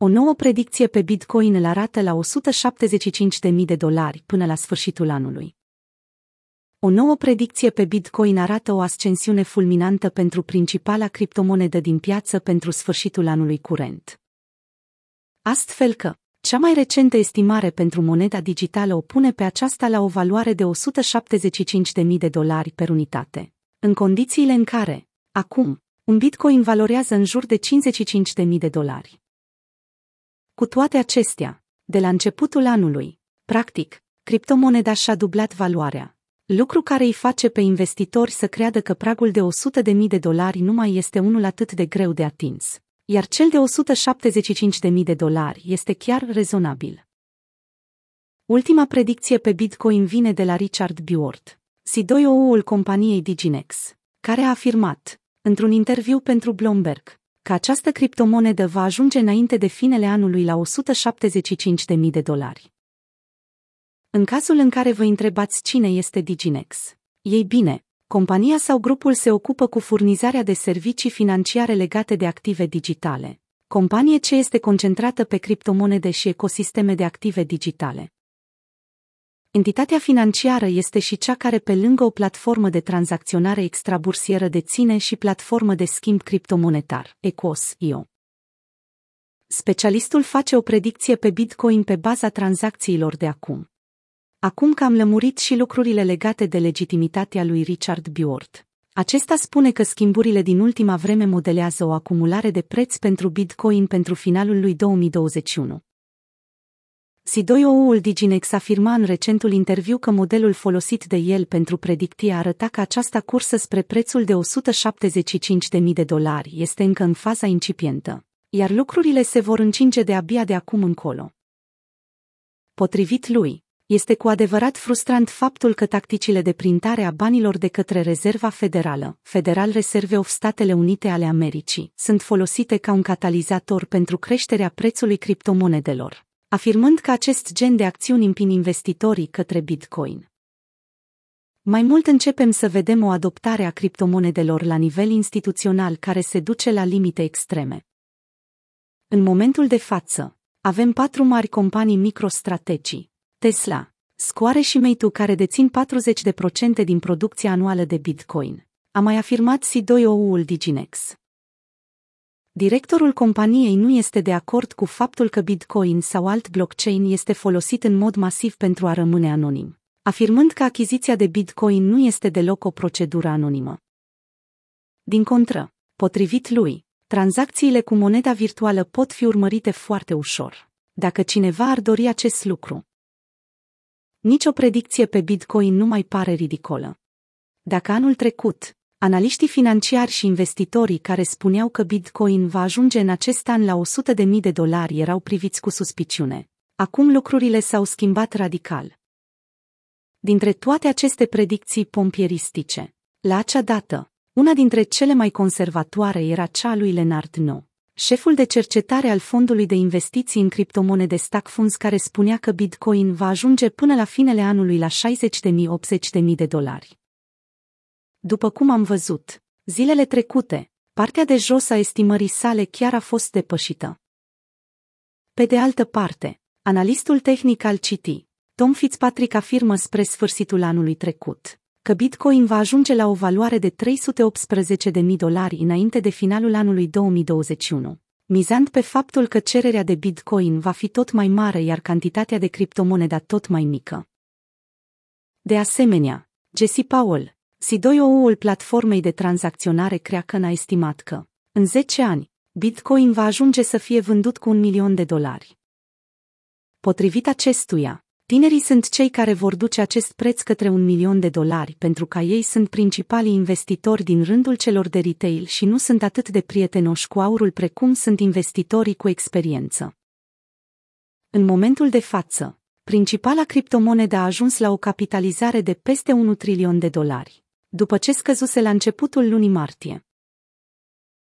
O nouă predicție pe Bitcoin îl arată la 175.000 de dolari până la sfârșitul anului. O nouă predicție pe Bitcoin arată o ascensiune fulminantă pentru principala criptomonedă din piață pentru sfârșitul anului curent. Astfel că, cea mai recentă estimare pentru moneda digitală o pune pe aceasta la o valoare de 175.000 de dolari per unitate, în condițiile în care, acum, un bitcoin valorează în jur de 55.000 de dolari. Cu toate acestea, de la începutul anului, practic, criptomoneda și-a dublat valoarea, lucru care îi face pe investitori să creadă că pragul de 100.000 de dolari nu mai este unul atât de greu de atins, iar cel de 175.000 de dolari este chiar rezonabil. Ultima predicție pe Bitcoin vine de la Richard Bjord, CEO-ul companiei Diginex, care a afirmat, într-un interviu pentru Bloomberg, că această criptomonedă va ajunge înainte de finele anului la 175.000 de dolari. În cazul în care vă întrebați cine este Diginex, ei bine, compania sau grupul se ocupă cu furnizarea de servicii financiare legate de active digitale, companie ce este concentrată pe criptomonede și ecosisteme de active digitale. Entitatea financiară este și cea care pe lângă o platformă de tranzacționare extrabursieră deține și platformă de schimb criptomonetar, ECOS.io. Specialistul face o predicție pe Bitcoin pe baza tranzacțiilor de acum. Acum că am lămurit și lucrurile legate de legitimitatea lui Richard Bjord. Acesta spune că schimburile din ultima vreme modelează o acumulare de preț pentru Bitcoin pentru finalul lui 2021. Sidoio-ul Diginex afirma în recentul interviu că modelul folosit de el pentru predicție arăta că această cursă spre prețul de 175.000 de dolari este încă în faza incipientă, iar lucrurile se vor încinge de abia de acum încolo. Potrivit lui, este cu adevărat frustrant faptul că tacticile de printare a banilor de către Rezerva Federală, Federal Reserve of Statele Unite ale Americii, sunt folosite ca un catalizator pentru creșterea prețului criptomonedelor afirmând că acest gen de acțiuni împin investitorii către Bitcoin. Mai mult începem să vedem o adoptare a criptomonedelor la nivel instituțional care se duce la limite extreme. În momentul de față, avem patru mari companii microstrategii, Tesla, Square și Meitu care dețin 40% din producția anuală de Bitcoin, a mai afirmat CEO-ul Diginex. Directorul companiei nu este de acord cu faptul că Bitcoin sau alt blockchain este folosit în mod masiv pentru a rămâne anonim, afirmând că achiziția de Bitcoin nu este deloc o procedură anonimă. Din contră, potrivit lui, tranzacțiile cu moneda virtuală pot fi urmărite foarte ușor, dacă cineva ar dori acest lucru. Nici o predicție pe Bitcoin nu mai pare ridicolă. Dacă anul trecut, Analiștii financiari și investitorii care spuneau că Bitcoin va ajunge în acest an la 100.000 de dolari erau priviți cu suspiciune. Acum lucrurile s-au schimbat radical. Dintre toate aceste predicții pompieristice, la acea dată, una dintre cele mai conservatoare era cea lui Leonard No, șeful de cercetare al fondului de investiții în criptomonede Stack Funds care spunea că Bitcoin va ajunge până la finele anului la 60.000-80.000 de dolari. După cum am văzut, zilele trecute, partea de jos a estimării sale chiar a fost depășită. Pe de altă parte, analistul tehnic al Citi, Tom Fitzpatrick afirmă spre sfârșitul anului trecut că Bitcoin va ajunge la o valoare de 318.000 dolari înainte de finalul anului 2021, mizând pe faptul că cererea de Bitcoin va fi tot mai mare iar cantitatea de criptomoneda tot mai mică. De asemenea, Jesse Powell, CEO-ul platformei de tranzacționare Kraken a estimat că, în 10 ani, Bitcoin va ajunge să fie vândut cu un milion de dolari. Potrivit acestuia, tinerii sunt cei care vor duce acest preț către un milion de dolari pentru că ei sunt principalii investitori din rândul celor de retail și nu sunt atât de prietenoși cu aurul precum sunt investitorii cu experiență. În momentul de față, principala criptomonedă a ajuns la o capitalizare de peste 1 trilion de dolari după ce scăzuse la începutul lunii martie.